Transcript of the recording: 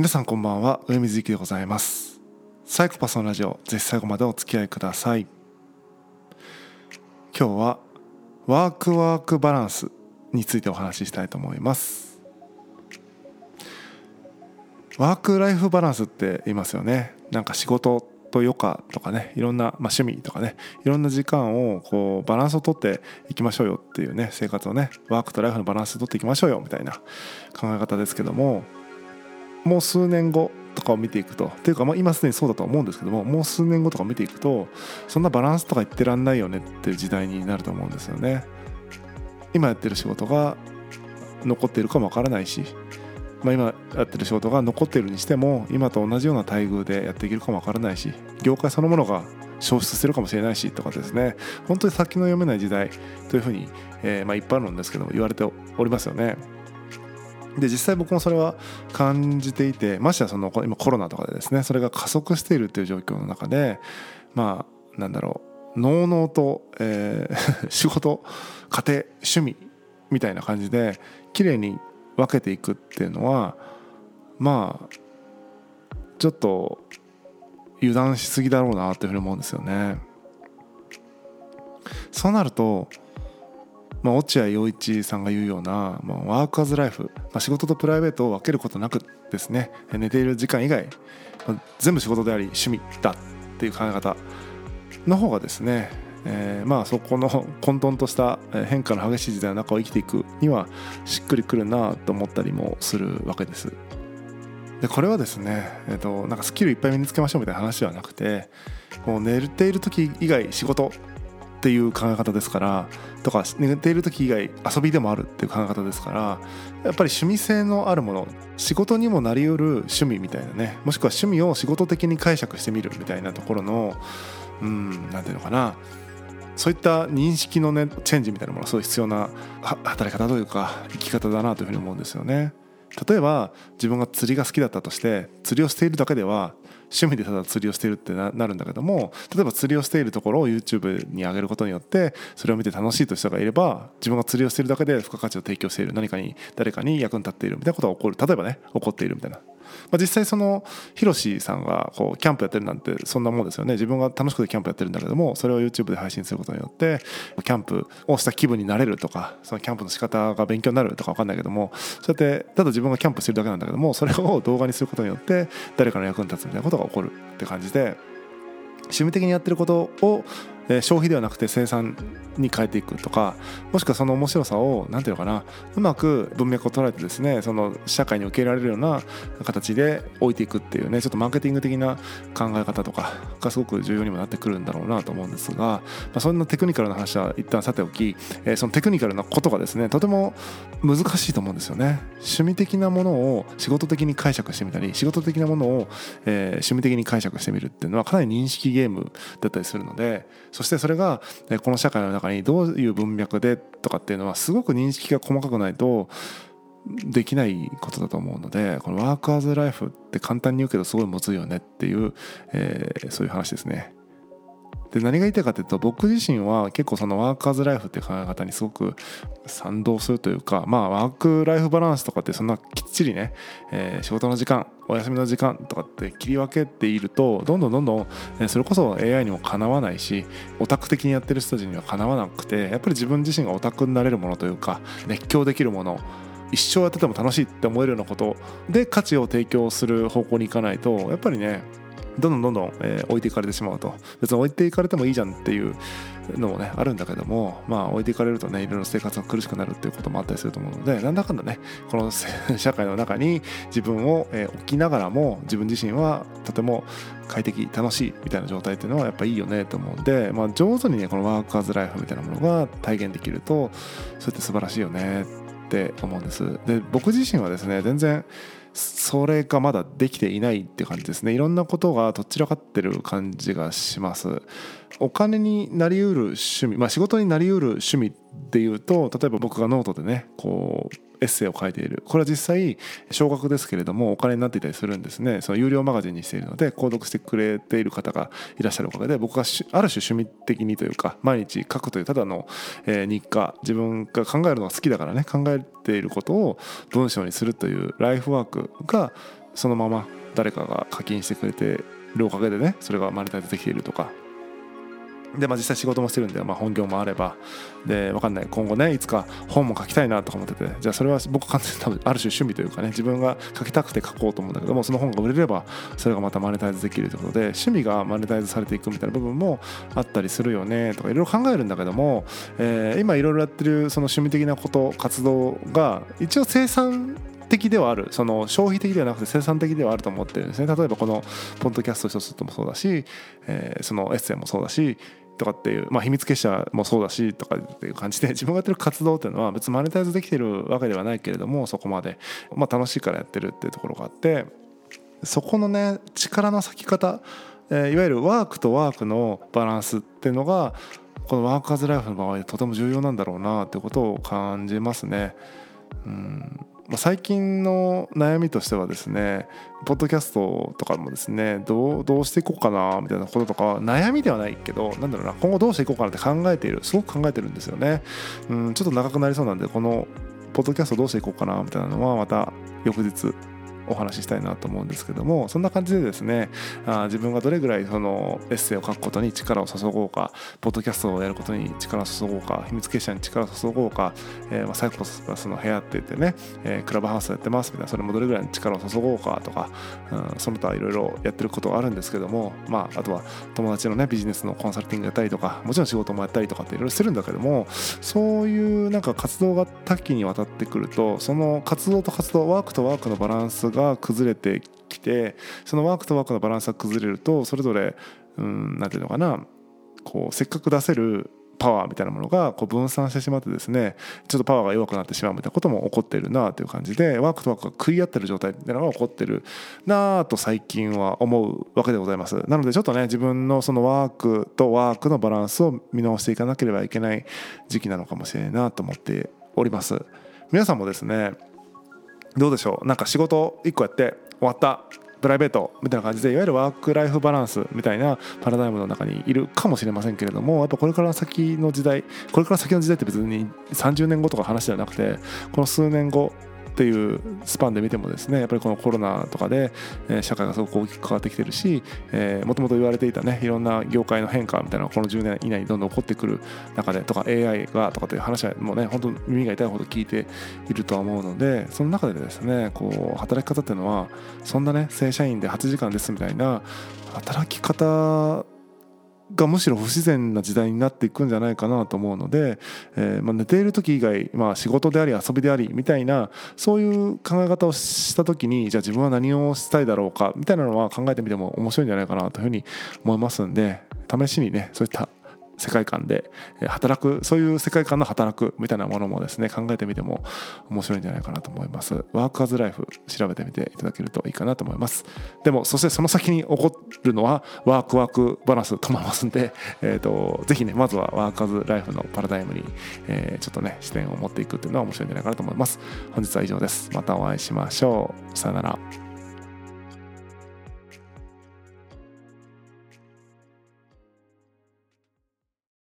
皆さんこんばんは上水幸でございます。サイコパスのラジオぜひ最後までお付き合いください。今日はワークワークバランスについてお話ししたいと思います。ワークライフバランスって言いますよね。なんか仕事と余暇とかねいろんな、まあ、趣味とかねいろんな時間をこうバランスをとっていきましょうよっていうね生活をねワークとライフのバランスをとっていきましょうよみたいな考え方ですけどももう数年後とかを見ていくとっていうかまあ今すでにそうだと思うんですけどももう数年後とか見ていくとそんなバランスとか言ってらんないよねっていう時代になると思うんですよね今やってる仕事が残っているかもわからないし、まあ、今やってる仕事が残っているにしても今と同じような待遇でやっていけるかもわからないし業界そのものが消失するかもしれないしとかですね本当に先の読めない時代というふうに、えー、まあ、いっぱいあるんですけども言われておりますよね。で実際僕もそれは感じていてましてやその今コロナとかでですねそれが加速しているという状況の中でまあなんだろうのうのうと、えー、仕事家庭趣味みたいな感じで綺麗に分けていくっていうのはまあちょっと油断しすぎだろうなというふうに思うんですよね。そうなるとまあ、落合陽一さんが言うような、まあ、ワークアズライフ、まあ、仕事とプライベートを分けることなくですね寝ている時間以外、まあ、全部仕事であり趣味だっていう考え方の方がですね、えー、まあそこの 混沌とした変化の激しい時代の中を生きていくにはしっくりくるなと思ったりもするわけです。でこれはですね、えーと、なんかスキルいっぱい身につけましょうみたいな話ではなくてこう寝ている時以外仕事っていう考え方ですからとか寝ている時以外遊びでもあるっていう考え方ですからやっぱり趣味性のあるもの仕事にもなりうる趣味みたいなねもしくは趣味を仕事的に解釈してみるみたいなところのうん何ていうのかなそういった認識のねチェンジみたいなものがすごい必要な働き方というか生き方だなというふうに思うんですよね。例えば自分が釣りが好きだったとして釣りをしているだけでは趣味でただ釣りをしているってなるんだけども例えば釣りをしているところを YouTube に上げることによってそれを見て楽しいという人がいれば自分が釣りをしているだけで付加価値を提供している何かに誰かに役に立っているみたいなことが起こる。例えばね起こっているみたいな。まあ、実際そのヒロシさんがこうキャンプやってるなんてそんなもんですよね。自分が楽しくてキャンプやってるんだけどもそれを YouTube で配信することによってキャンプをした気分になれるとかそのキャンプの仕方が勉強になるとか分かんないけどもそうやってただ自分がキャンプしてるだけなんだけどもそれを動画にすることによって誰かの役に立つみたいなことが起こるって感じで趣味的にやってることを消費ではなくて生産に変えていくとかもしくはその面白さを何て言うのかなうまく文脈を捉えてですねその社会に受け入れられるような形で置いていくっていうねちょっとマーケティング的な考え方とかがすごく重要にもなってくるんだろうなと思うんですが、まあ、そんなテクニカルな話は一旦さておき、えそのテクニカルなことがですねとても難しいと思うんですよね。趣味的なものを仕事的に解釈してみたり仕事的なものを、えー、趣味的に解釈してみるっていうのはかなり認識ゲームだったりするのでそしてそれがこの社会の中にどういう文脈でとかっていうのはすごく認識が細かくないとできないことだと思うのでこのワークアズライフって簡単に言うけどすごいむずいよねっていう、えー、そういう話ですね。で何が言いたいかというと僕自身は結構そのワークアズライフって考え方にすごく賛同するというかまあワークライフバランスとかってそんなきっちりね、えー、仕事の時間お休みの時間とかって切り分けているとどんどんどんどん、それこそ AI にもかなわないしオタク的にやってる人たちにはかなわなくてやっぱり自分自身がオタクになれるものというか熱狂できるもの一生やってても楽しいって思えるようなことで価値を提供する方向に行かないとやっぱりねどんどんどんどん、えー、置いていかれてしまうと。別に置いていかれてもいいじゃんっていうのもねあるんだけどもまあ置いていかれるとねいろいろ生活が苦しくなるっていうこともあったりすると思うのでなんだかんだねこの社会の中に自分を、えー、置きながらも自分自身はとても快適楽しいみたいな状態っていうのはやっぱいいよねと思うんで、まあ、上手にねこのワークアズライフみたいなものが体現できるとそうやって素晴らしいよねっって思うんです。で僕自身はですね全然それがまだできていないって感じですね。いろんなことがどちらかってる感じがします。お金になりうる趣味まあ仕事になりうる趣味っていうと例えば僕がノートでねこうエッセイを書いている。これは実際少額ですけれどもお金になっていたりするんですね。その有料マガジンにしているので購読してくれている方がいらっしゃるおかげで僕がある種趣味的にというか毎日書くというただの日課。自分が考えるのが好きだからね考えていることを文章にするというライフワークがそのまま誰かが課金してくれてるおかげでねそれがマネタイズできているとかで、まあ、実際仕事もしてるんで、まあ、本業もあればで分かんない。今後ねいつか本も書きたいなとか思ってて。じゃあそれは僕完全に多分ある種趣味というかね自分が書きたくて書こうと思うんだけどもその本が売れればそれがまたマネタイズできるということで趣味がマネタイズされていくみたいな部分もあったりするよねとかいろいろ考えるんだけども、えー、今いろいろやってるその趣味的なこと活動が一応生産的ではある。その消費的ではなくて生産的ではあると思ってるんですね。例えばこのポッドキャスト一つともそうだし、えー、そのエッセイもそうだしとかっていう、まあ、秘密結社もそうだしとかっていう感じで 自分がやってる活動っていうのは別にマネタイズできてるわけではないけれどもそこまで、まあ、楽しいからやってるっていうところがあってそこのね力の割き方、えー、いわゆるワークとワークのバランスっていうのがこのワークアズライフの場合とても重要なんだろうなっていうことを感じますね。うん、最近の悩みとしてはですねポッドキャストとかもですねどうどうしていこうかなみたいなこととか悩みではないけどなんだろうな今後どうしていこうかなって考えているすごく考えてるんですよね。うんちょっと長くなりそうなんでこのポッドキャストどうしていこうかなみたいなのはまた翌日お話ししたいなと思うんですけどもそんな感じでですねあ自分がどれぐらいそのエッセイを書くことに力を注ごうかポッドキャストをやることに力を注ごうか秘密結社に力を注ごうか、えー、まあサイコパスの部屋って言ってね、えー、クラブハウスやってますみたいなそれもどれぐらい力を注ごうかとか、うん、その他いろいろやってることはあるんですけどもまああとは友達のねビジネスのコンサルティングやったりとかもちろん仕事もやったりとかっていろいろするんだけどもそういうなんか活動が多岐にわたってくるとその活動と活動ワークとワークのバランスが崩れてきてそのワークとワークのバランスが崩れるとそれぞれ何て言うのかなこうせっかく出せるパワーみたいなものがこう分散してしまってですねちょっとパワーが弱くなってしまうみたいなことも起こってるなという感じでワークとワークが食い合ってる状態っていうのが起こってるなと最近は思うわけでございます。なのでちょっとね自分のそのワークとワークのバランスを見直していかなければいけない時期なのかもしれないなと思っております。皆さんもですねどうでしょう？なんか仕事1個やって終わったプライベートみたいな感じでいわゆるワーク・ライフ・バランスみたいなパラダイムの中にいるかもしれませんけれどもやっぱこれから先の時代これから先の時代って別に30年後とか話ではなくてこの数年後っていうスパンで見てもですねやっぱりこのコロナとかで、え社会がすごく大きく変わってきてるしもともと言われていたねいろんな業界の変化みたいなのがこの10年以内にどんどん起こってくる中でとか AI がとかっていう話はもうね本当耳が痛いほど聞いているとは思うのでその中でですねこう働き方っていうのはそんなね正社員で8時間ですみたいな働き方がむしろ不自然な時代になっていくんじゃないかなと思うので、えー、まあ、寝ている時以外、まあ、仕事であり遊びでありみたいなそういう考え方をした時にじゃあ自分は何をしたいだろうかみたいなのは考えてみても面白いんじゃないかなというふうに思いますんで試しにねそういった世界観で働くそういう世界観の働くみたいなものもですね考えてみても面白いんじゃないかなと思います。ワークアズライフ調べてみていただけるといいかなと思います。でもそしてその先に起こるのはワークワークバランスと思いますんで、えーと、ぜひねまずはワークアズライフのパラダイムに、えー、ちょっとね視点を持っていくっていうのは面白いんじゃないかなと思います。本日は以上です。またお会いしましょう。さよなら。